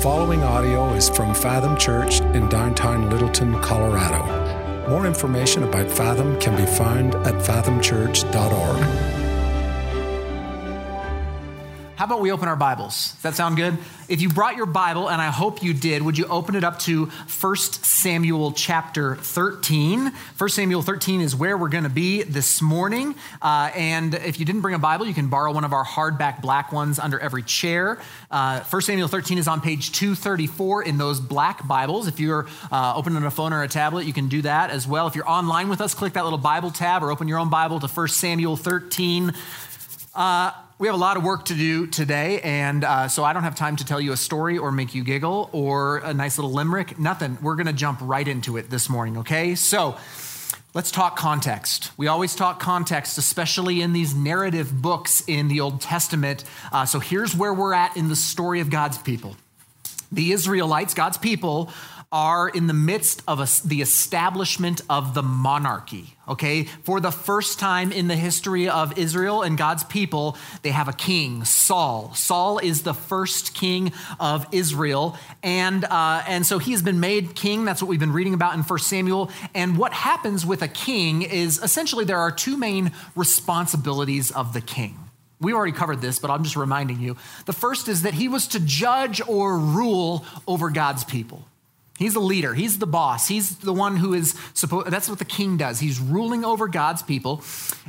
following audio is from Fathom Church in downtown Littleton, Colorado. More information about Fathom can be found at fathomchurch.org. About we open our Bibles? Does that sound good? If you brought your Bible, and I hope you did, would you open it up to 1 Samuel chapter 13? 1 Samuel 13 is where we're going to be this morning. Uh, and if you didn't bring a Bible, you can borrow one of our hardback black ones under every chair. Uh, 1 Samuel 13 is on page 234 in those black Bibles. If you're uh, opening a phone or a tablet, you can do that as well. If you're online with us, click that little Bible tab or open your own Bible to 1 Samuel 13. Uh, we have a lot of work to do today, and uh, so I don't have time to tell you a story or make you giggle or a nice little limerick. Nothing. We're going to jump right into it this morning, okay? So let's talk context. We always talk context, especially in these narrative books in the Old Testament. Uh, so here's where we're at in the story of God's people. The Israelites, God's people, are in the midst of a, the establishment of the monarchy. Okay, for the first time in the history of Israel and God's people, they have a king, Saul. Saul is the first king of Israel, and uh, and so he has been made king. That's what we've been reading about in 1 Samuel. And what happens with a king is essentially there are two main responsibilities of the king. We've already covered this, but I'm just reminding you. The first is that he was to judge or rule over God's people. He's the leader. He's the boss. He's the one who is supposed, that's what the king does. He's ruling over God's people.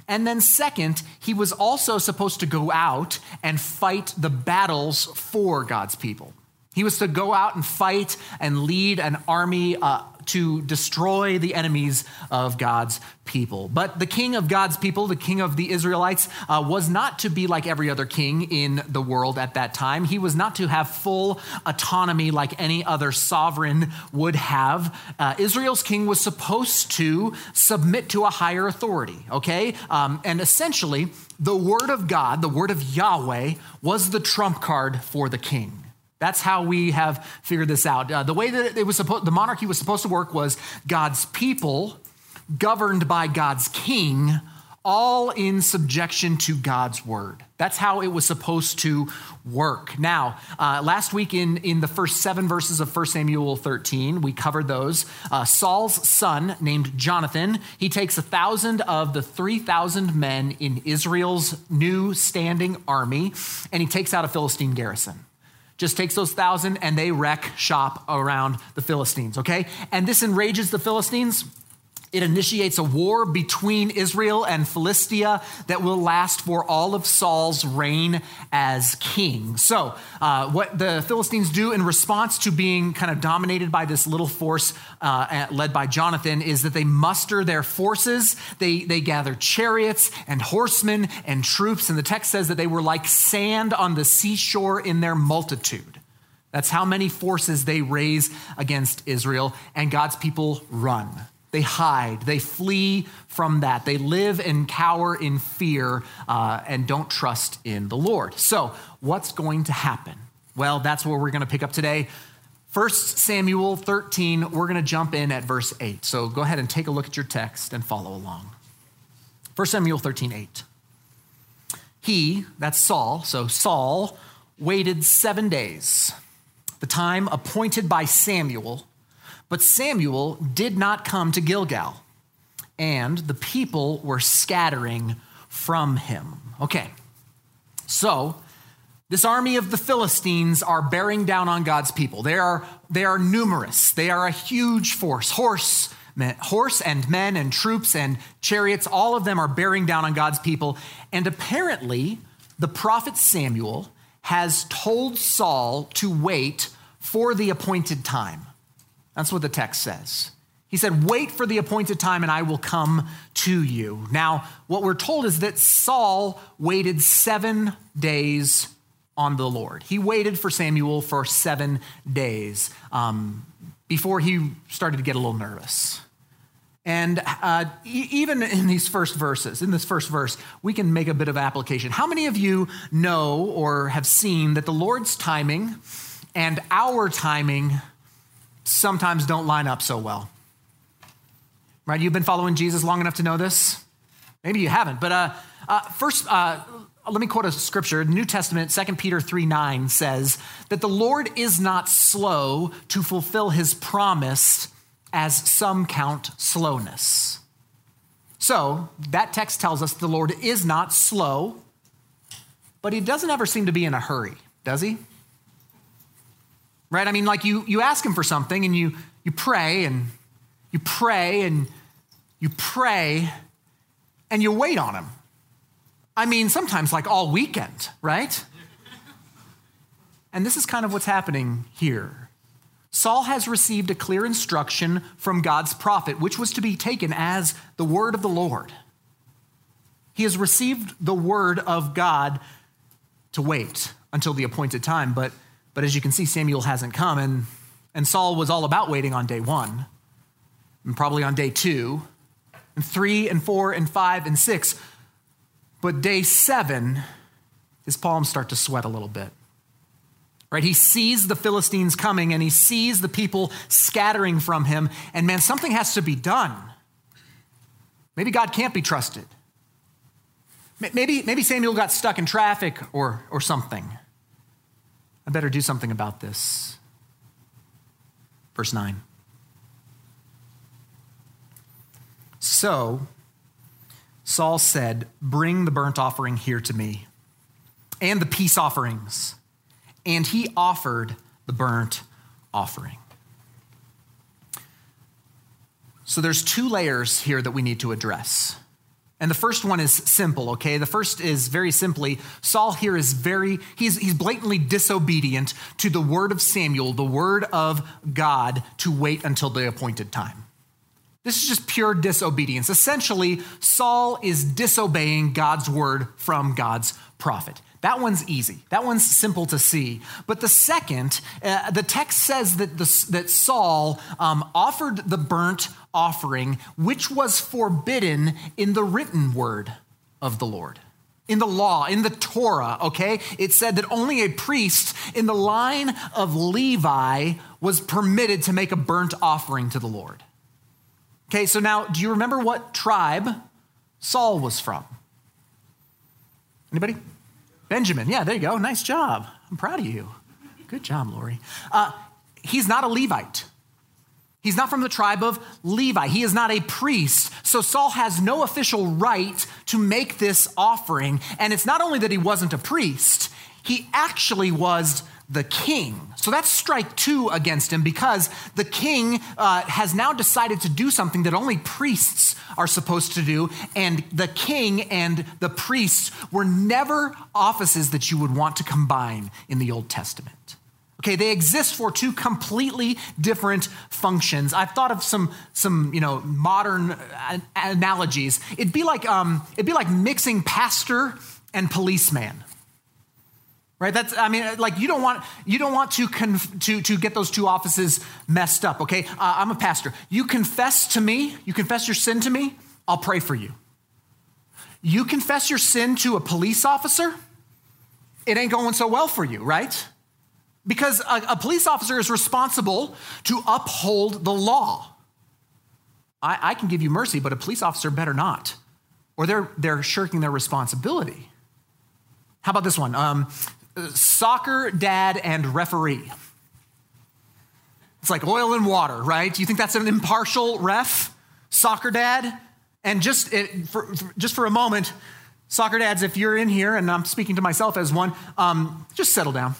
And then, second, he was also supposed to go out and fight the battles for God's people. He was to go out and fight and lead an army uh, to destroy the enemies of God's people. But the king of God's people, the king of the Israelites, uh, was not to be like every other king in the world at that time. He was not to have full autonomy like any other sovereign would have. Uh, Israel's king was supposed to submit to a higher authority, okay? Um, and essentially, the word of God, the word of Yahweh, was the trump card for the king. That's how we have figured this out. Uh, the way that it was supposed, the monarchy was supposed to work was God's people governed by God's king, all in subjection to God's word. That's how it was supposed to work. Now, uh, last week in, in the first seven verses of 1 Samuel 13, we covered those. Uh, Saul's son, named Jonathan, he takes a thousand of the 3,000 men in Israel's new standing army, and he takes out a Philistine garrison just takes those thousand and they wreck shop around the Philistines, okay? And this enrages the Philistines. It initiates a war between Israel and Philistia that will last for all of Saul's reign as king. So, uh, what the Philistines do in response to being kind of dominated by this little force uh, led by Jonathan is that they muster their forces. They, they gather chariots and horsemen and troops. And the text says that they were like sand on the seashore in their multitude. That's how many forces they raise against Israel, and God's people run. They hide, they flee from that. They live and cower in fear uh, and don't trust in the Lord. So, what's going to happen? Well, that's where we're going to pick up today. 1 Samuel 13, we're going to jump in at verse 8. So, go ahead and take a look at your text and follow along. 1 Samuel 13, 8. He, that's Saul, so Saul waited seven days, the time appointed by Samuel but Samuel did not come to Gilgal, and the people were scattering from him. Okay, so this army of the Philistines are bearing down on God's people. They are, they are numerous, they are a huge force. Horse, men, horse and men and troops and chariots, all of them are bearing down on God's people. And apparently, the prophet Samuel has told Saul to wait for the appointed time. That's what the text says. He said, Wait for the appointed time and I will come to you. Now, what we're told is that Saul waited seven days on the Lord. He waited for Samuel for seven days um, before he started to get a little nervous. And uh, e- even in these first verses, in this first verse, we can make a bit of application. How many of you know or have seen that the Lord's timing and our timing sometimes don't line up so well. Right? You've been following Jesus long enough to know this? Maybe you haven't. But uh, uh, first, uh, let me quote a scripture. New Testament, 2 Peter 3 9 says that the Lord is not slow to fulfill his promise, as some count slowness. So, that text tells us the Lord is not slow, but he doesn't ever seem to be in a hurry, does he? Right? I mean, like you, you ask him for something and you, you pray and you pray and you pray and you wait on him. I mean, sometimes like all weekend, right? And this is kind of what's happening here. Saul has received a clear instruction from God's prophet, which was to be taken as the word of the Lord. He has received the word of God to wait until the appointed time, but, but as you can see, Samuel hasn't come, and, and Saul was all about waiting on day one, and probably on day two, and three, and four, and five, and six. But day seven, his palms start to sweat a little bit. Right? He sees the Philistines coming and he sees the people scattering from him. And man, something has to be done. Maybe God can't be trusted. Maybe, maybe Samuel got stuck in traffic or, or something. I better do something about this. Verse 9. So Saul said, Bring the burnt offering here to me, and the peace offerings. And he offered the burnt offering. So there's two layers here that we need to address. And the first one is simple, okay? The first is very simply Saul here is very, he's, he's blatantly disobedient to the word of Samuel, the word of God, to wait until the appointed time. This is just pure disobedience. Essentially, Saul is disobeying God's word from God's prophet. That one's easy. That one's simple to see. But the second, uh, the text says that, the, that Saul um, offered the burnt offering, which was forbidden in the written word of the Lord. In the law, in the Torah, okay? It said that only a priest in the line of Levi was permitted to make a burnt offering to the Lord. Okay, so now do you remember what tribe Saul was from? Anybody? Benjamin. Yeah, there you go. Nice job. I'm proud of you. Good job, Lori. Uh, he's not a Levite. He's not from the tribe of Levi. He is not a priest. So Saul has no official right to make this offering. And it's not only that he wasn't a priest, he actually was the king. So that's strike two against him because the king uh, has now decided to do something that only priests are supposed to do. And the king and the priests were never offices that you would want to combine in the Old Testament. Okay, they exist for two completely different functions. I've thought of some, some you know, modern uh, analogies. It'd be like, um, it'd be like mixing pastor and policeman right? That's i mean like you don't want you don't want to conf- to to get those two offices messed up okay? Uh, i'm a pastor. You confess to me you confess your sin to me i'll pray for you. You confess your sin to a police officer it ain't going so well for you right? Because a, a police officer is responsible to uphold the law. I, I can give you mercy but a police officer better not. Or they're they're shirking their responsibility. How about this one? Um, soccer dad and referee. It's like oil and water, right? You think that's an impartial ref? Soccer dad? And just, it, for, just for a moment, soccer dads, if you're in here, and I'm speaking to myself as one, um, just settle down.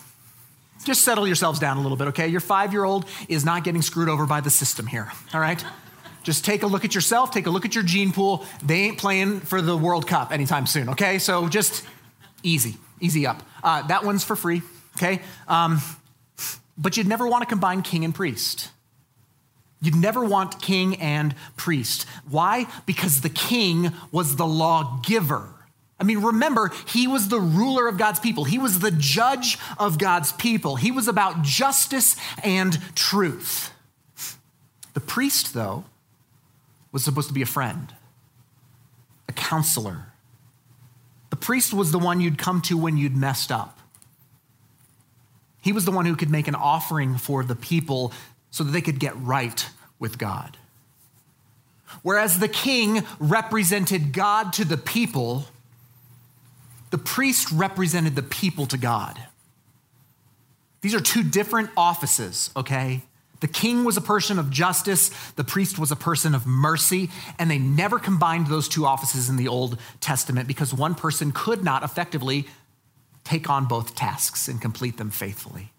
Just settle yourselves down a little bit, okay? Your five year old is not getting screwed over by the system here, all right? Just take a look at yourself, take a look at your gene pool. They ain't playing for the World Cup anytime soon, okay? So just easy. Easy up. Uh, that one's for free, okay? Um, but you'd never want to combine king and priest. You'd never want king and priest. Why? Because the king was the lawgiver. I mean, remember, he was the ruler of God's people. He was the judge of God's people. He was about justice and truth. The priest, though, was supposed to be a friend, a counselor, priest was the one you'd come to when you'd messed up. He was the one who could make an offering for the people so that they could get right with God. Whereas the king represented God to the people, the priest represented the people to God. These are two different offices, okay? The king was a person of justice, the priest was a person of mercy, and they never combined those two offices in the Old Testament because one person could not effectively take on both tasks and complete them faithfully.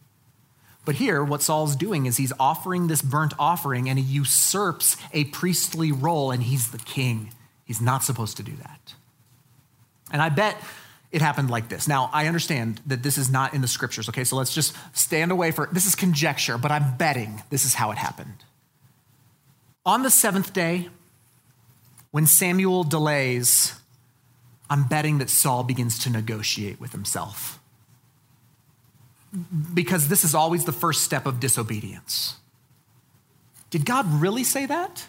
But here, what Saul's doing is he's offering this burnt offering and he usurps a priestly role, and he's the king. He's not supposed to do that. And I bet it happened like this. Now, I understand that this is not in the scriptures, okay? So let's just stand away for this is conjecture, but I'm betting this is how it happened. On the seventh day, when Samuel delays, I'm betting that Saul begins to negotiate with himself. Because this is always the first step of disobedience. Did God really say that?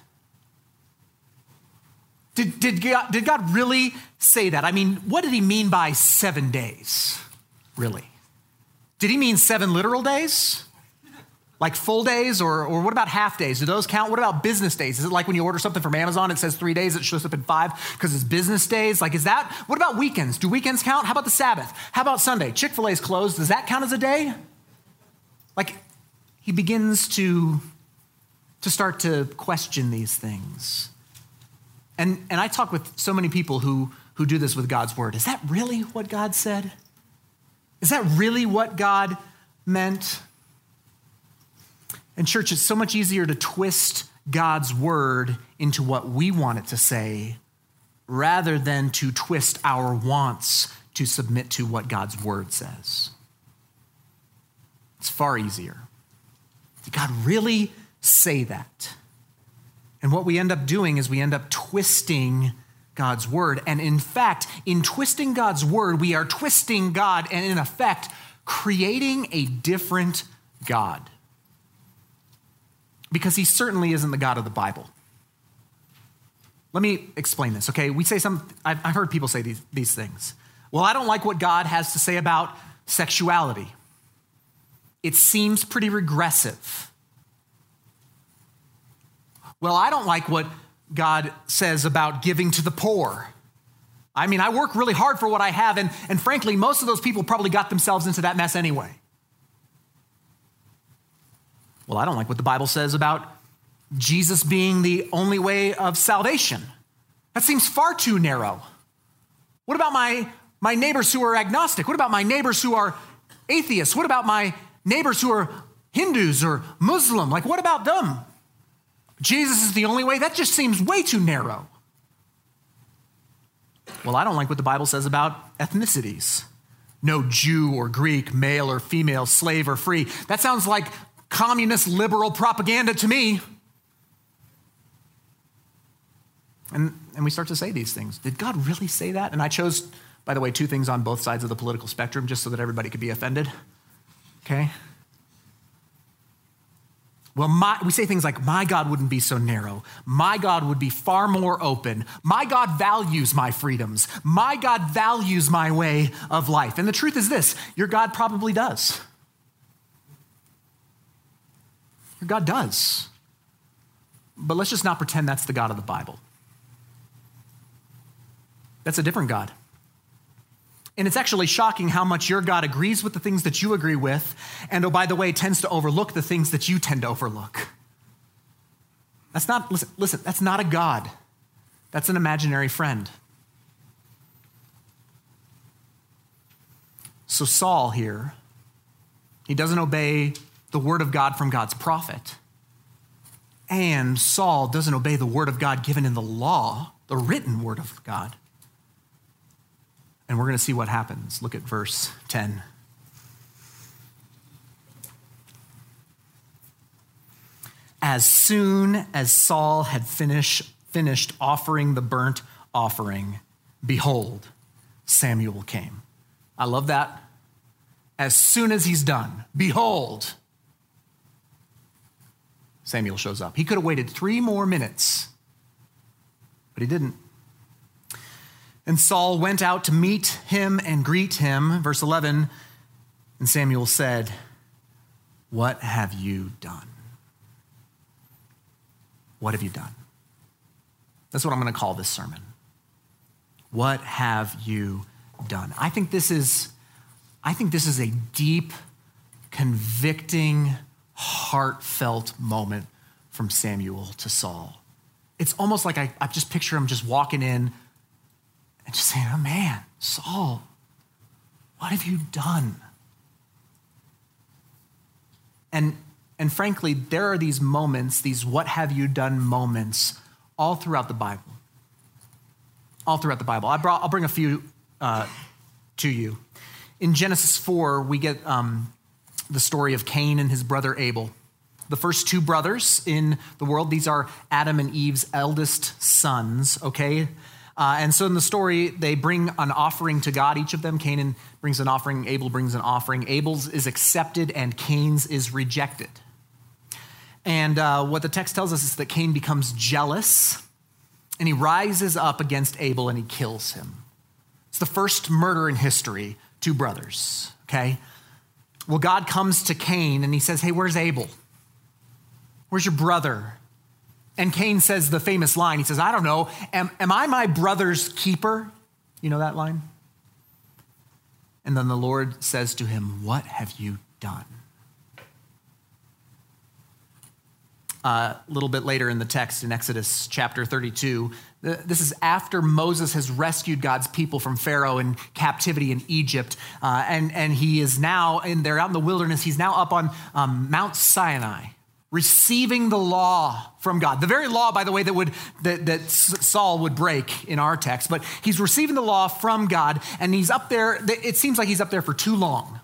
Did, did, God, did God really say that? I mean, what did he mean by seven days, really? Did he mean seven literal days? Like full days, or, or what about half days? Do those count? What about business days? Is it like when you order something from Amazon, it says three days, it shows up in five because it's business days? Like, is that, what about weekends? Do weekends count? How about the Sabbath? How about Sunday? Chick fil A is closed. Does that count as a day? Like, he begins to, to start to question these things. And, and I talk with so many people who, who do this with God's word. Is that really what God said? Is that really what God meant? And, church, it's so much easier to twist God's word into what we want it to say rather than to twist our wants to submit to what God's word says. It's far easier. Did God really say that? And what we end up doing is we end up twisting God's word. And in fact, in twisting God's word, we are twisting God and in effect creating a different God. Because he certainly isn't the God of the Bible. Let me explain this, okay? We say some, I've, heard people say these, these things. Well, I don't like what God has to say about sexuality. It seems pretty regressive. Well, I don't like what God says about giving to the poor. I mean, I work really hard for what I have, and, and frankly, most of those people probably got themselves into that mess anyway. Well, I don't like what the Bible says about Jesus being the only way of salvation. That seems far too narrow. What about my, my neighbors who are agnostic? What about my neighbors who are atheists? What about my neighbors who are Hindus or Muslim? Like, what about them? Jesus is the only way, that just seems way too narrow. Well, I don't like what the Bible says about ethnicities. No Jew or Greek, male or female, slave or free. That sounds like communist liberal propaganda to me. And, and we start to say these things. Did God really say that? And I chose, by the way, two things on both sides of the political spectrum just so that everybody could be offended. Okay? Well, my, we say things like, My God wouldn't be so narrow. My God would be far more open. My God values my freedoms. My God values my way of life. And the truth is this your God probably does. Your God does. But let's just not pretend that's the God of the Bible. That's a different God. And it's actually shocking how much your God agrees with the things that you agree with, and oh, by the way, tends to overlook the things that you tend to overlook. That's not, listen, listen, that's not a God. That's an imaginary friend. So, Saul here, he doesn't obey the word of God from God's prophet. And Saul doesn't obey the word of God given in the law, the written word of God. And we're going to see what happens. Look at verse 10. As soon as Saul had finished, finished offering the burnt offering, behold, Samuel came. I love that. As soon as he's done, behold, Samuel shows up. He could have waited three more minutes, but he didn't. And Saul went out to meet him and greet him. Verse 11, and Samuel said, What have you done? What have you done? That's what I'm going to call this sermon. What have you done? I think this is, I think this is a deep, convicting, heartfelt moment from Samuel to Saul. It's almost like I, I just picture him just walking in and just saying, Oh man, Saul, what have you done? And, and frankly, there are these moments, these what have you done moments, all throughout the Bible. All throughout the Bible. I brought, I'll bring a few uh, to you. In Genesis 4, we get um, the story of Cain and his brother Abel. The first two brothers in the world, these are Adam and Eve's eldest sons, okay? Uh, and so in the story, they bring an offering to God, each of them. Canaan brings an offering, Abel brings an offering. Abel's is accepted, and Cain's is rejected. And uh, what the text tells us is that Cain becomes jealous, and he rises up against Abel and he kills him. It's the first murder in history, two brothers, okay? Well, God comes to Cain and he says, Hey, where's Abel? Where's your brother? And Cain says the famous line. He says, I don't know, am, am I my brother's keeper? You know that line? And then the Lord says to him, What have you done? Uh, a little bit later in the text in Exodus chapter 32, this is after Moses has rescued God's people from Pharaoh in captivity in Egypt. Uh, and, and he is now, and they're out in the wilderness, he's now up on um, Mount Sinai receiving the law from God. The very law, by the way, that, would, that, that Saul would break in our text, but he's receiving the law from God, and he's up there. It seems like he's up there for too long.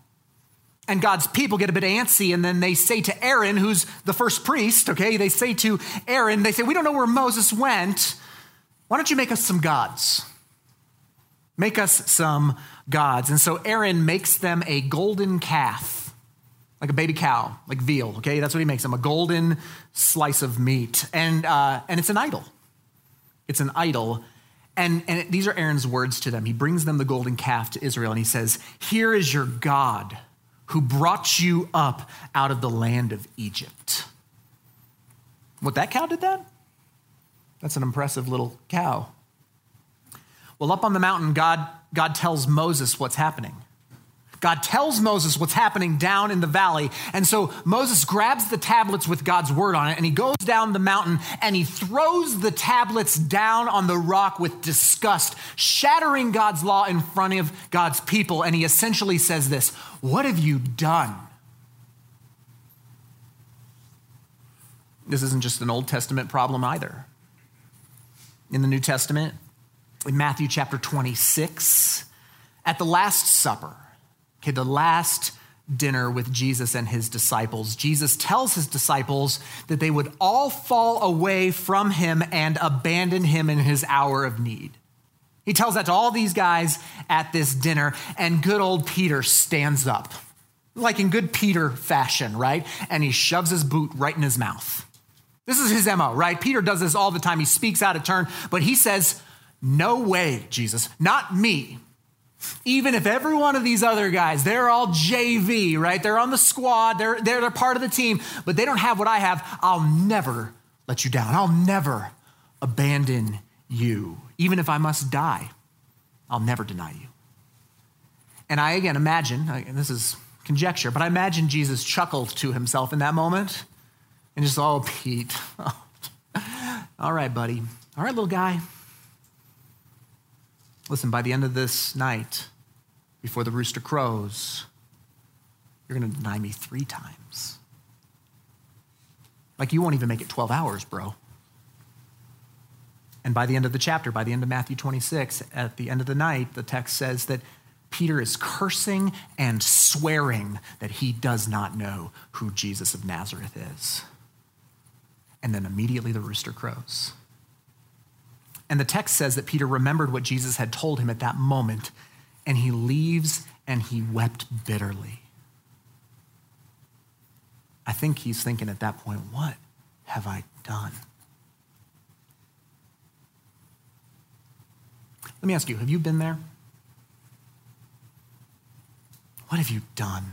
And God's people get a bit antsy, and then they say to Aaron, who's the first priest, okay, they say to Aaron, they say, We don't know where Moses went. Why don't you make us some gods? Make us some gods. And so Aaron makes them a golden calf like a baby cow, like veal, okay? That's what he makes them, a golden slice of meat. And, uh, and it's an idol. It's an idol. And, and these are Aaron's words to them. He brings them the golden calf to Israel and he says, Here is your God who brought you up out of the land of Egypt. What, that cow did that? That's an impressive little cow. Well, up on the mountain, God, God tells Moses what's happening. God tells Moses what's happening down in the valley. And so Moses grabs the tablets with God's word on it and he goes down the mountain and he throws the tablets down on the rock with disgust, shattering God's law in front of God's people. And he essentially says this What have you done? This isn't just an Old Testament problem either. In the New Testament, in Matthew chapter 26, at the Last Supper, Okay, the last dinner with Jesus and his disciples, Jesus tells his disciples that they would all fall away from him and abandon him in his hour of need. He tells that to all these guys at this dinner, and good old Peter stands up, like in good Peter fashion, right? And he shoves his boot right in his mouth. This is his MO, right? Peter does this all the time. He speaks out of turn, but he says, No way, Jesus, not me. Even if every one of these other guys, they're all JV, right? They're on the squad, they're, they're, they're part of the team, but they don't have what I have, I'll never let you down. I'll never abandon you. Even if I must die, I'll never deny you. And I again imagine, and this is conjecture, but I imagine Jesus chuckled to himself in that moment and just, oh, Pete. all right, buddy. All right, little guy. Listen, by the end of this night, before the rooster crows, you're going to deny me three times. Like you won't even make it 12 hours, bro. And by the end of the chapter, by the end of Matthew 26, at the end of the night, the text says that Peter is cursing and swearing that he does not know who Jesus of Nazareth is. And then immediately the rooster crows. And the text says that Peter remembered what Jesus had told him at that moment, and he leaves and he wept bitterly. I think he's thinking at that point, what have I done? Let me ask you, have you been there? What have you done?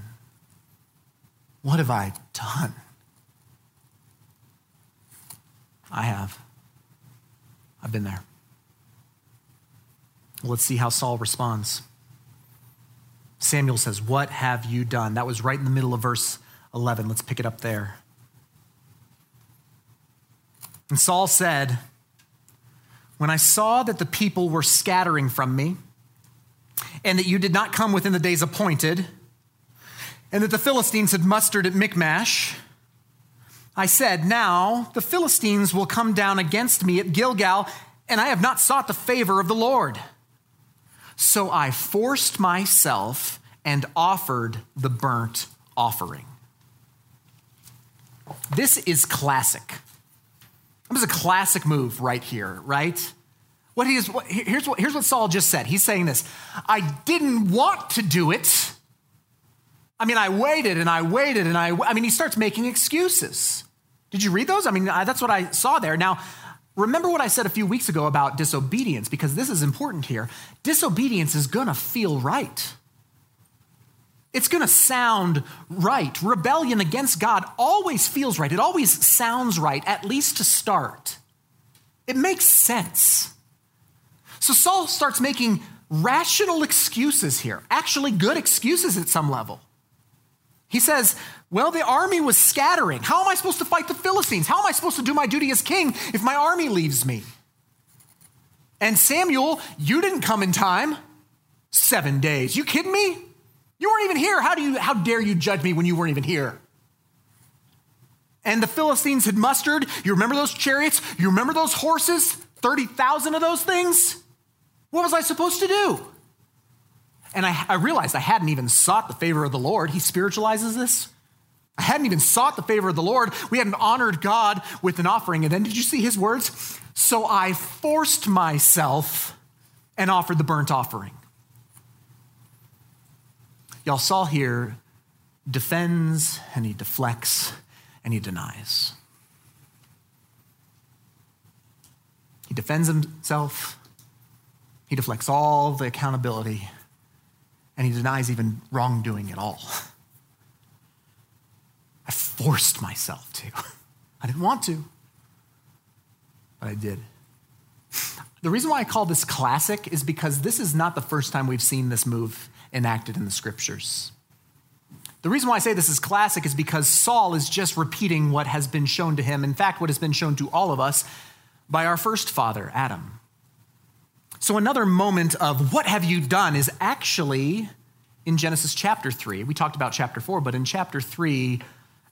What have I done? I have. I've been there. Let's see how Saul responds. Samuel says, What have you done? That was right in the middle of verse 11. Let's pick it up there. And Saul said, When I saw that the people were scattering from me, and that you did not come within the days appointed, and that the Philistines had mustered at Michmash, I said, Now the Philistines will come down against me at Gilgal, and I have not sought the favor of the Lord. So I forced myself and offered the burnt offering. This is classic. This is a classic move right here, right? What he is, what, here's, what, here's what Saul just said. He's saying this I didn't want to do it. I mean, I waited and I waited and I, I mean, he starts making excuses. Did you read those? I mean, I, that's what I saw there. Now, remember what I said a few weeks ago about disobedience, because this is important here. Disobedience is going to feel right. It's going to sound right. Rebellion against God always feels right. It always sounds right, at least to start. It makes sense. So Saul starts making rational excuses here, actually good excuses at some level. He says, Well, the army was scattering. How am I supposed to fight the Philistines? How am I supposed to do my duty as king if my army leaves me? And Samuel, you didn't come in time. Seven days. You kidding me? You weren't even here. How, do you, how dare you judge me when you weren't even here? And the Philistines had mustered. You remember those chariots? You remember those horses? 30,000 of those things? What was I supposed to do? And I, I, realized I hadn't even sought the favor of the Lord. He spiritualizes this. I hadn't even sought the favor of the Lord. We hadn't honored God with an offering. And then did you see his words? So I forced myself and offered the burnt offering. Y'all, Saul here defends and he deflects and he denies. He defends himself, he deflects all the accountability, and he denies even wrongdoing at all. I forced myself to. I didn't want to, but I did. The reason why I call this classic is because this is not the first time we've seen this move enacted in the scriptures. The reason why I say this is classic is because Saul is just repeating what has been shown to him. In fact, what has been shown to all of us by our first father, Adam. So, another moment of what have you done is actually in Genesis chapter 3. We talked about chapter 4, but in chapter 3,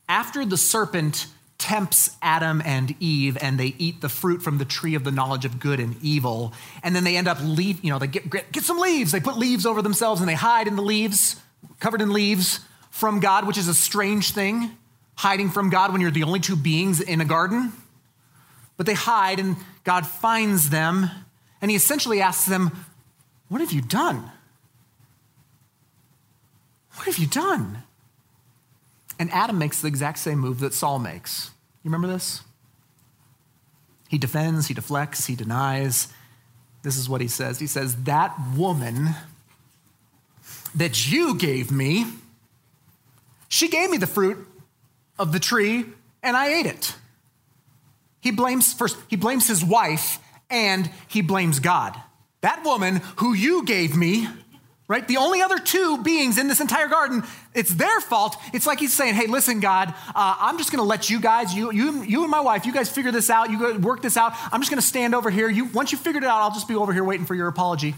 after the serpent tempts Adam and Eve and they eat the fruit from the tree of the knowledge of good and evil. And then they end up leave, you know, they get, get, get some leaves. They put leaves over themselves and they hide in the leaves, covered in leaves from God, which is a strange thing, hiding from God when you're the only two beings in a garden. But they hide and God finds them and he essentially asks them, What have you done? What have you done? And Adam makes the exact same move that Saul makes. You remember this? He defends, he deflects, he denies. This is what he says. He says, That woman that you gave me, she gave me the fruit of the tree and I ate it. He blames first, he blames his wife and he blames God. That woman who you gave me, right? The only other two beings in this entire garden, it's their fault. It's like he's saying, hey, listen, God, uh, I'm just going to let you guys, you, you, you and my wife, you guys figure this out. You go work this out. I'm just going to stand over here. You, once you figured it out, I'll just be over here waiting for your apology.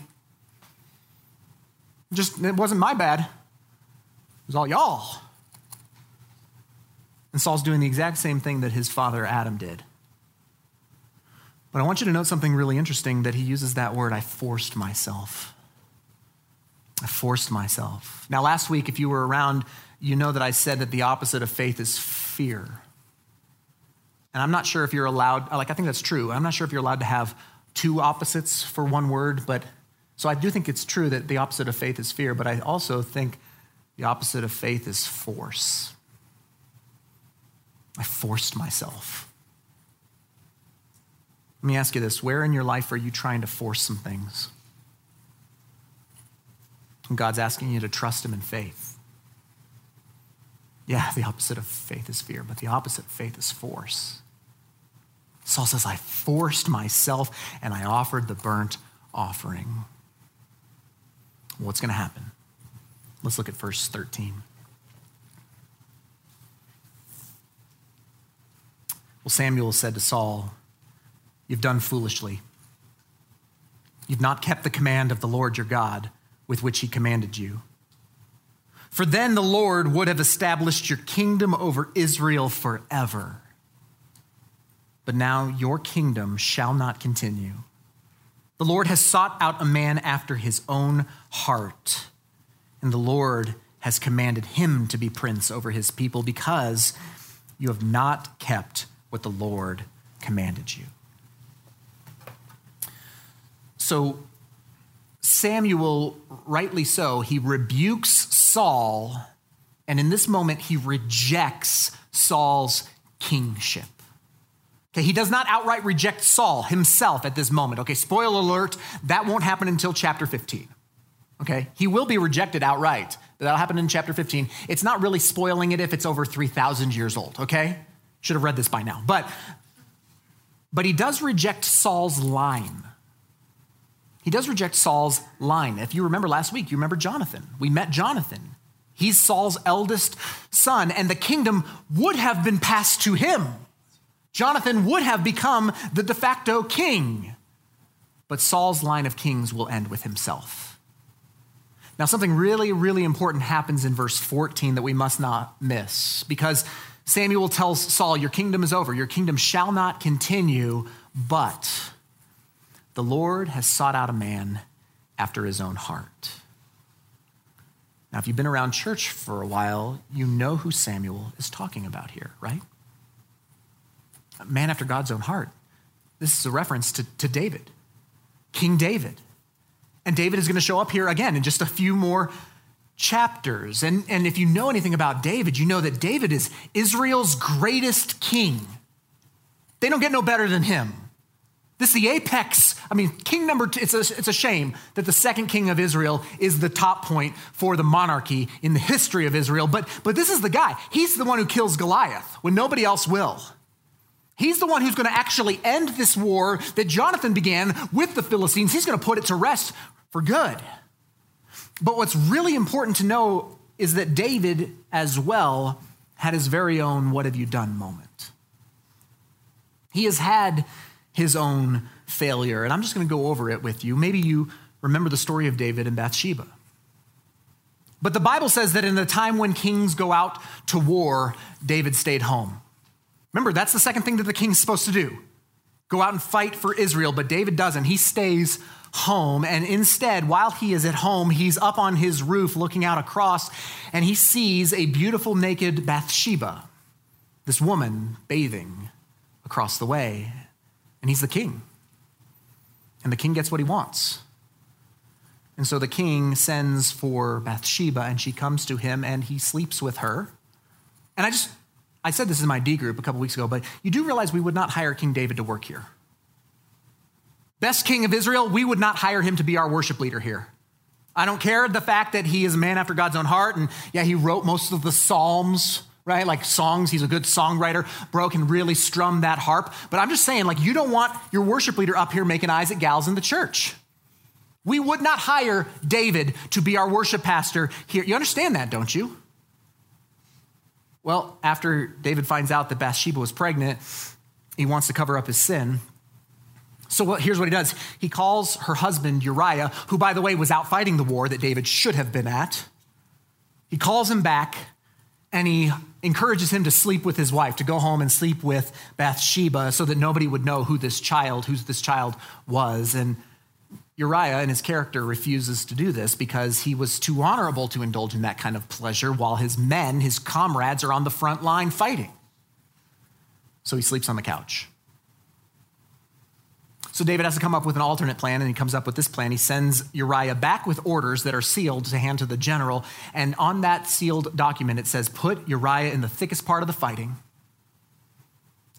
Just, it wasn't my bad. It was all y'all. And Saul's doing the exact same thing that his father Adam did. But I want you to note something really interesting that he uses that word, I forced myself. I forced myself. Now, last week, if you were around, you know that I said that the opposite of faith is fear. And I'm not sure if you're allowed, like, I think that's true. I'm not sure if you're allowed to have two opposites for one word, but so I do think it's true that the opposite of faith is fear, but I also think the opposite of faith is force. I forced myself. Let me ask you this where in your life are you trying to force some things? And God's asking you to trust Him in faith. Yeah, the opposite of faith is fear, but the opposite of faith is force. Saul says, I forced myself and I offered the burnt offering. What's going to happen? Let's look at verse 13. Well, Samuel said to Saul, You've done foolishly. You've not kept the command of the Lord your God with which he commanded you. For then the Lord would have established your kingdom over Israel forever. But now your kingdom shall not continue. The Lord has sought out a man after his own heart, and the Lord has commanded him to be prince over his people because you have not kept what the Lord commanded you. So, Samuel, rightly so, he rebukes Saul, and in this moment, he rejects Saul's kingship. Okay, he does not outright reject Saul himself at this moment. Okay, spoiler alert, that won't happen until chapter 15. Okay, he will be rejected outright, but that'll happen in chapter 15. It's not really spoiling it if it's over 3,000 years old, okay? Should have read this by now. But, but he does reject Saul's line. He does reject Saul's line. If you remember last week, you remember Jonathan. We met Jonathan. He's Saul's eldest son, and the kingdom would have been passed to him. Jonathan would have become the de facto king. But Saul's line of kings will end with himself. Now, something really, really important happens in verse 14 that we must not miss because Samuel tells Saul, Your kingdom is over, your kingdom shall not continue, but the Lord has sought out a man after his own heart. Now, if you've been around church for a while, you know who Samuel is talking about here, right? A man after God's own heart. This is a reference to, to David, King David. And David is going to show up here again in just a few more chapters. And, and if you know anything about David, you know that David is Israel's greatest king. They don't get no better than him. This is the apex. I mean, king number two, it's a, it's a shame that the second king of Israel is the top point for the monarchy in the history of Israel. But, but this is the guy. He's the one who kills Goliath when nobody else will. He's the one who's going to actually end this war that Jonathan began with the Philistines. He's going to put it to rest for good. But what's really important to know is that David, as well, had his very own what have you done moment. He has had his own failure, and I'm just going to go over it with you. Maybe you remember the story of David and Bathsheba. But the Bible says that in the time when kings go out to war, David stayed home. Remember, that's the second thing that the king's supposed to do go out and fight for Israel, but David doesn't. He stays home. And instead, while he is at home, he's up on his roof looking out across and he sees a beautiful naked Bathsheba, this woman bathing across the way. And he's the king. And the king gets what he wants. And so the king sends for Bathsheba and she comes to him and he sleeps with her. And I just, I said this in my D group a couple weeks ago, but you do realize we would not hire King David to work here. Best king of Israel, we would not hire him to be our worship leader here. I don't care the fact that he is a man after God's own heart. And yeah, he wrote most of the Psalms, right? Like songs. He's a good songwriter. Bro can really strum that harp. But I'm just saying, like, you don't want your worship leader up here making eyes at gals in the church. We would not hire David to be our worship pastor here. You understand that, don't you? Well, after David finds out that Bathsheba was pregnant, he wants to cover up his sin. So here's what he does he calls her husband Uriah, who, by the way, was out fighting the war that David should have been at. He calls him back and he encourages him to sleep with his wife, to go home and sleep with Bathsheba so that nobody would know who this child, who this child was. And Uriah and his character refuses to do this because he was too honorable to indulge in that kind of pleasure while his men, his comrades, are on the front line fighting. So he sleeps on the couch. So David has to come up with an alternate plan, and he comes up with this plan. He sends Uriah back with orders that are sealed to hand to the general. And on that sealed document, it says, Put Uriah in the thickest part of the fighting.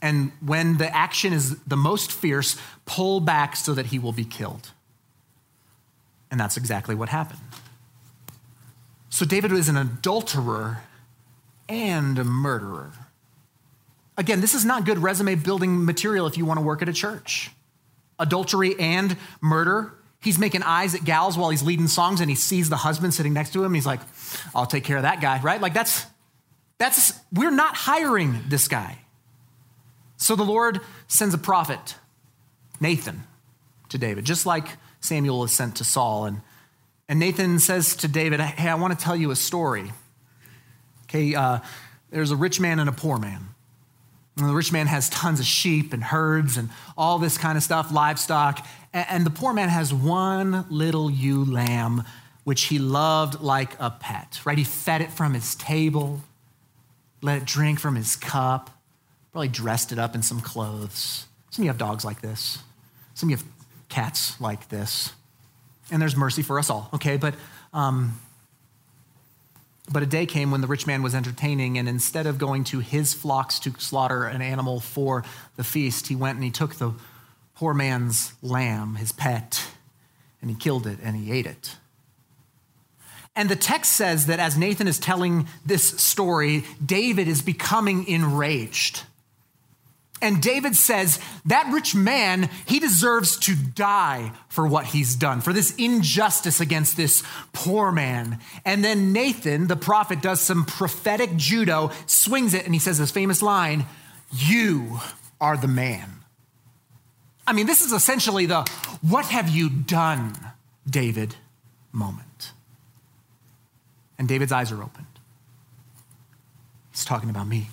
And when the action is the most fierce, pull back so that he will be killed. And that's exactly what happened. So David is an adulterer and a murderer. Again, this is not good resume building material if you want to work at a church adultery and murder. he's making eyes at gals while he's leading songs and he sees the husband sitting next to him. he's like, I'll take care of that guy, right? Like that's, that's, we're not hiring this guy. So the Lord sends a prophet, Nathan, to David, just like Samuel is sent to Saul. And, and Nathan says to David, Hey, I want to tell you a story. Okay, uh, there's a rich man and a poor man. And the rich man has tons of sheep and herds and all this kind of stuff, livestock. And the poor man has one little ewe lamb, which he loved like a pet, right? He fed it from his table, let it drink from his cup, probably dressed it up in some clothes. Some of you have dogs like this, some of you have cats like this. And there's mercy for us all, okay? But um, but a day came when the rich man was entertaining, and instead of going to his flocks to slaughter an animal for the feast, he went and he took the poor man's lamb, his pet, and he killed it and he ate it. And the text says that as Nathan is telling this story, David is becoming enraged. And David says that rich man, he deserves to die for what he's done, for this injustice against this poor man. And then Nathan, the prophet, does some prophetic judo, swings it, and he says this famous line You are the man. I mean, this is essentially the what have you done, David moment. And David's eyes are opened. He's talking about me.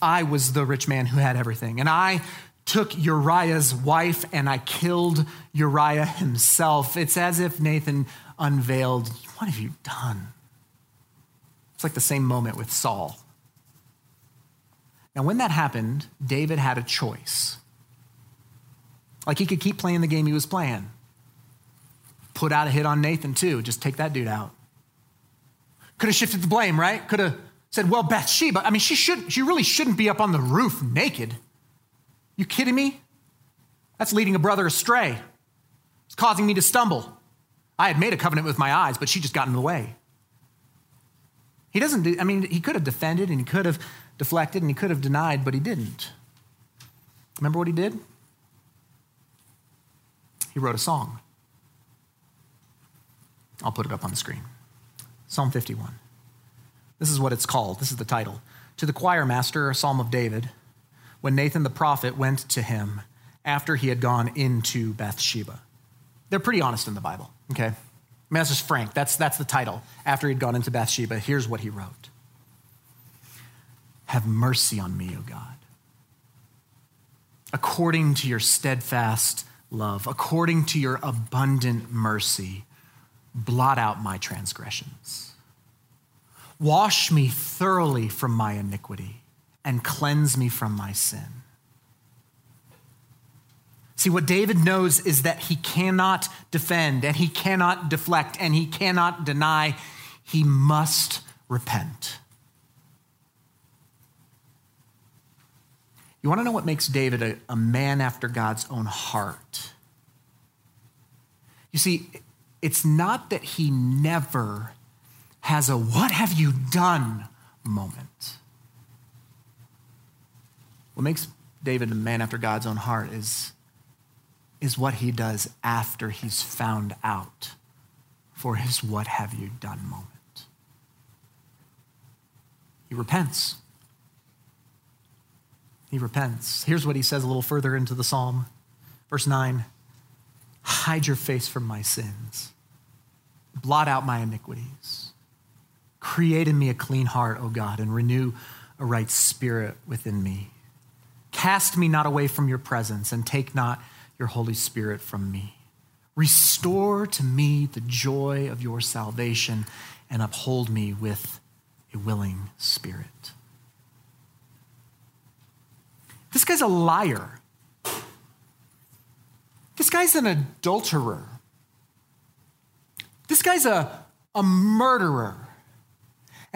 I was the rich man who had everything. And I took Uriah's wife and I killed Uriah himself. It's as if Nathan unveiled, What have you done? It's like the same moment with Saul. Now, when that happened, David had a choice. Like he could keep playing the game he was playing, put out a hit on Nathan too, just take that dude out. Could have shifted the blame, right? Could have said, Well, Bathsheba, I mean, she, should, she really shouldn't be up on the roof naked. You kidding me? That's leading a brother astray. It's causing me to stumble. I had made a covenant with my eyes, but she just got in the way. He doesn't do, I mean, he could have defended and he could have deflected and he could have denied, but he didn't. Remember what he did? He wrote a song. I'll put it up on the screen Psalm 51. This is what it's called. This is the title. To the choir master, a psalm of David, when Nathan the prophet went to him after he had gone into Bathsheba. They're pretty honest in the Bible, okay? I mean, that's just frank. That's, that's the title. After he'd gone into Bathsheba, here's what he wrote Have mercy on me, O God, according to your steadfast love, according to your abundant mercy, blot out my transgressions. Wash me thoroughly from my iniquity and cleanse me from my sin. See, what David knows is that he cannot defend and he cannot deflect and he cannot deny. He must repent. You want to know what makes David a, a man after God's own heart? You see, it's not that he never has a what have you done moment. What makes David a man after God's own heart is, is what he does after he's found out for his what have you done moment. He repents. He repents. Here's what he says a little further into the psalm. Verse 9 Hide your face from my sins, blot out my iniquities. Create in me a clean heart, O God, and renew a right spirit within me. Cast me not away from your presence, and take not your Holy Spirit from me. Restore to me the joy of your salvation, and uphold me with a willing spirit. This guy's a liar. This guy's an adulterer. This guy's a, a murderer.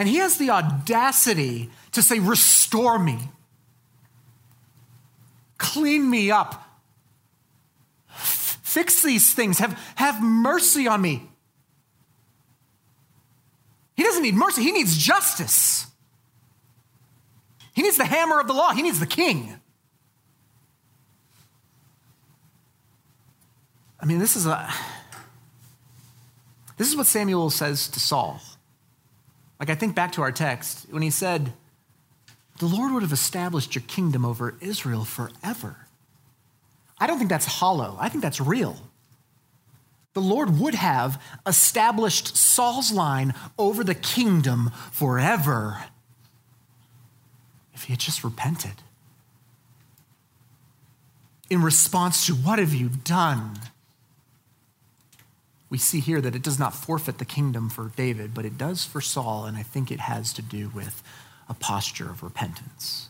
And he has the audacity to say, Restore me, clean me up, fix these things, have, have mercy on me. He doesn't need mercy, he needs justice. He needs the hammer of the law, he needs the king. I mean, this is a this is what Samuel says to Saul. Like I think back to our text when he said, "The Lord would have established your kingdom over Israel forever." I don't think that's hollow. I think that's real. The Lord would have established Saul's line over the kingdom forever if he had just repented. In response to, What have you done? We see here that it does not forfeit the kingdom for David, but it does for Saul, and I think it has to do with a posture of repentance.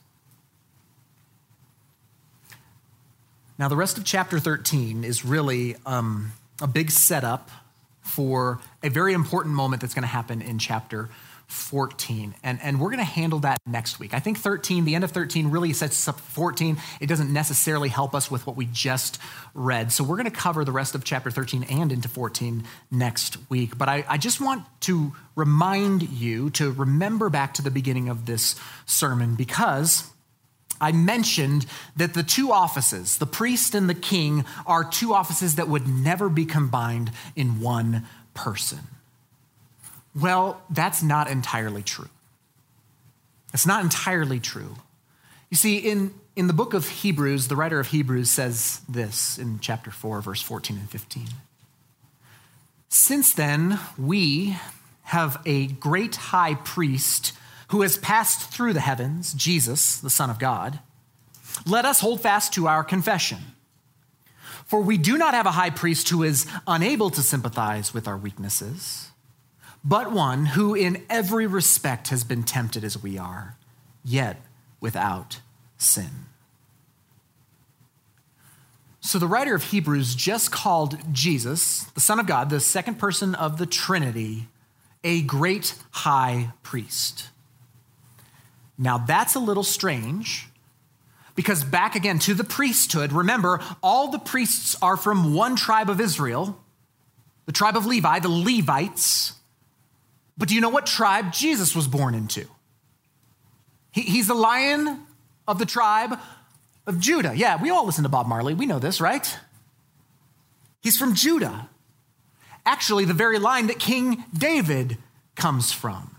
Now, the rest of chapter 13 is really um, a big setup for a very important moment that's going to happen in chapter 14. And, and we're going to handle that next week. I think 13, the end of 13, really sets up 14. It doesn't necessarily help us with what we just read. So we're going to cover the rest of chapter 13 and into 14 next week. But I, I just want to remind you to remember back to the beginning of this sermon because I mentioned that the two offices, the priest and the king, are two offices that would never be combined in one person. Well, that's not entirely true. It's not entirely true. You see, in, in the book of Hebrews, the writer of Hebrews says this in chapter 4, verse 14 and 15. Since then, we have a great high priest who has passed through the heavens, Jesus, the Son of God, let us hold fast to our confession. For we do not have a high priest who is unable to sympathize with our weaknesses, but one who in every respect has been tempted as we are, yet without sin. So the writer of Hebrews just called Jesus, the Son of God, the second person of the Trinity, a great high priest. Now, that's a little strange because, back again to the priesthood, remember, all the priests are from one tribe of Israel, the tribe of Levi, the Levites. But do you know what tribe Jesus was born into? He, he's the lion of the tribe of Judah. Yeah, we all listen to Bob Marley. We know this, right? He's from Judah. Actually, the very line that King David comes from.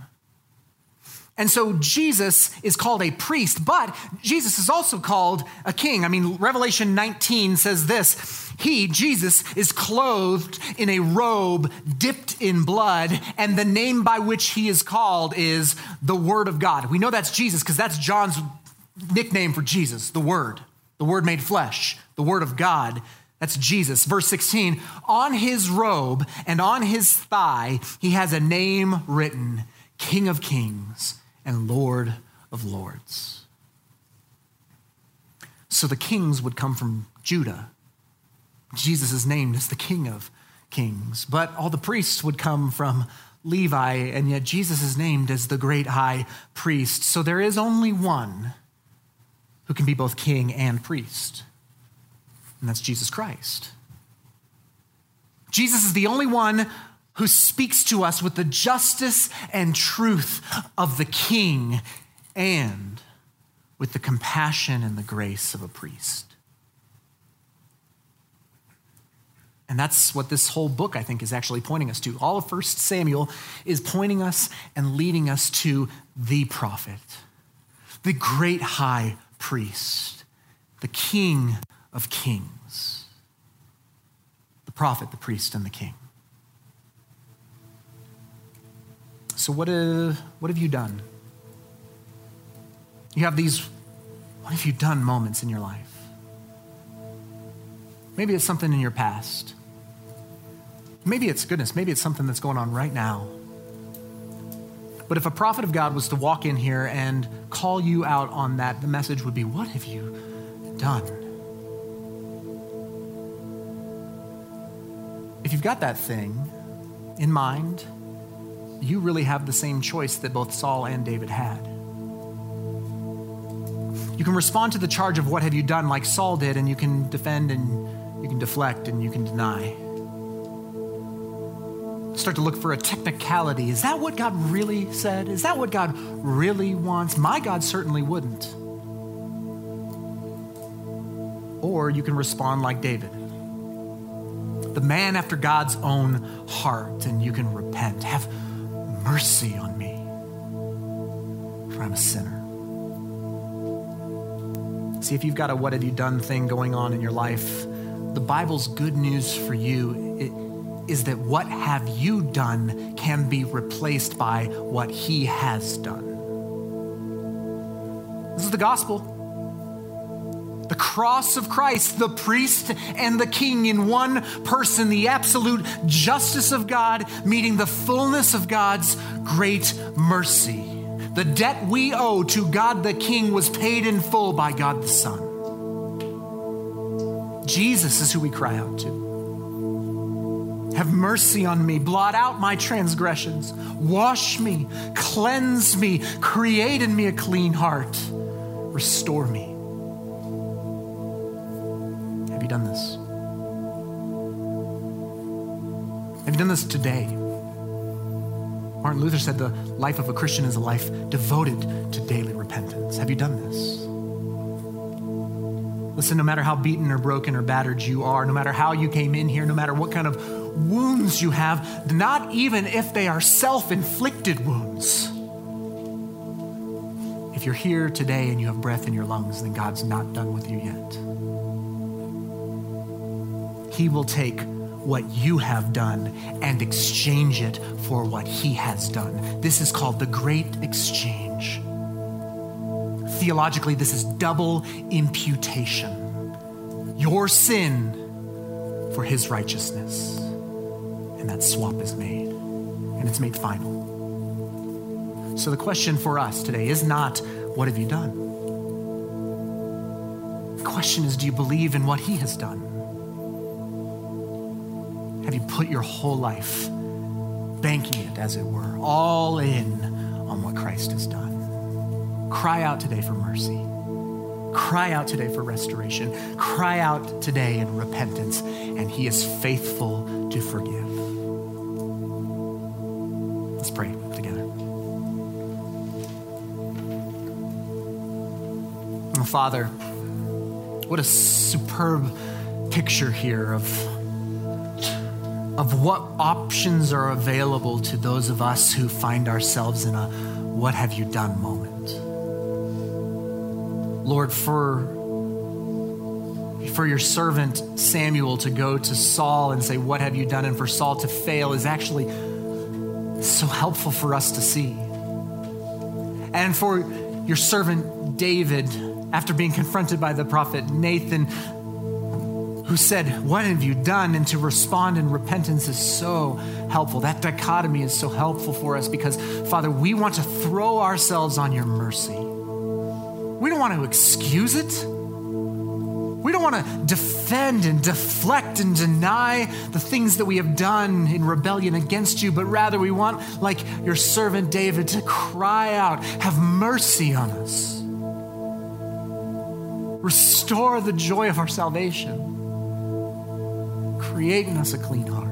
And so Jesus is called a priest, but Jesus is also called a king. I mean, Revelation 19 says this He, Jesus, is clothed in a robe dipped in blood, and the name by which he is called is the Word of God. We know that's Jesus because that's John's nickname for Jesus, the Word, the Word made flesh, the Word of God. That's Jesus. Verse 16 On his robe and on his thigh, he has a name written King of Kings and Lord of Lords. So the kings would come from Judah. Jesus is named as the King of Kings, but all the priests would come from Levi, and yet Jesus is named as the great high priest. So there is only one who can be both king and priest, and that's Jesus Christ. Jesus is the only one who speaks to us with the justice and truth of the king and with the compassion and the grace of a priest. And that's what this whole book, I think, is actually pointing us to. All of 1 Samuel is pointing us and leading us to the prophet, the great high priest, the king of kings, the prophet, the priest, and the king. So, what, uh, what have you done? You have these, what have you done moments in your life? Maybe it's something in your past. Maybe it's goodness, maybe it's something that's going on right now. But if a prophet of God was to walk in here and call you out on that, the message would be, What have you done? If you've got that thing in mind, you really have the same choice that both Saul and David had. You can respond to the charge of what have you done like Saul did, and you can defend and you can deflect and you can deny. Start to look for a technicality. Is that what God really said? Is that what God really wants? My God certainly wouldn't. Or you can respond like David the man after God's own heart, and you can repent. Have mercy on me, for I'm a sinner. See, if you've got a what have you done thing going on in your life, the Bible's good news for you is that what have you done can be replaced by what he has done. This is the gospel. Cross of Christ, the priest and the king in one person, the absolute justice of God meeting the fullness of God's great mercy. The debt we owe to God the King was paid in full by God the Son. Jesus is who we cry out to. Have mercy on me, blot out my transgressions, wash me, cleanse me, create in me a clean heart, restore me. Done this today? Martin Luther said the life of a Christian is a life devoted to daily repentance. Have you done this? Listen, no matter how beaten or broken or battered you are, no matter how you came in here, no matter what kind of wounds you have, not even if they are self inflicted wounds. If you're here today and you have breath in your lungs, then God's not done with you yet. He will take what you have done and exchange it for what He has done. This is called the Great Exchange. Theologically, this is double imputation. Your sin for his righteousness. And that swap is made, and it's made final. So the question for us today is not, what have you done? The question is, do you believe in what he has done? Have you put your whole life, banking it, as it were, all in on what Christ has done? Cry out today for mercy. Cry out today for restoration. Cry out today in repentance, and He is faithful to forgive. Let's pray together. Father, what a superb picture here of, of what options are available to those of us who find ourselves in a what have you done moment. Lord, for, for your servant Samuel to go to Saul and say, What have you done? And for Saul to fail is actually so helpful for us to see. And for your servant David, after being confronted by the prophet Nathan, who said, What have you done? And to respond in repentance is so helpful. That dichotomy is so helpful for us because, Father, we want to throw ourselves on your mercy. We don't want to excuse it. We don't want to defend and deflect and deny the things that we have done in rebellion against you, but rather we want, like your servant David, to cry out, Have mercy on us. Restore the joy of our salvation. Create in us a clean heart.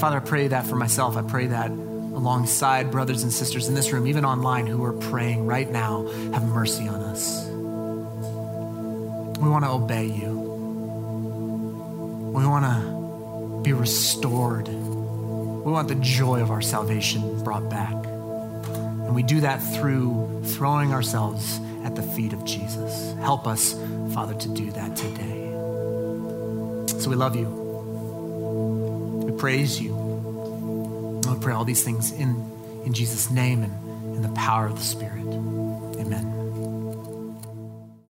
Father, I pray that for myself. I pray that alongside brothers and sisters in this room, even online, who are praying right now, have mercy on us. We want to obey you. We want to be restored. We want the joy of our salvation brought back. And we do that through throwing ourselves at the feet of Jesus. Help us, Father, to do that today. So we love you. We praise you. We pray all these things in, in Jesus' name and in the power of the Spirit.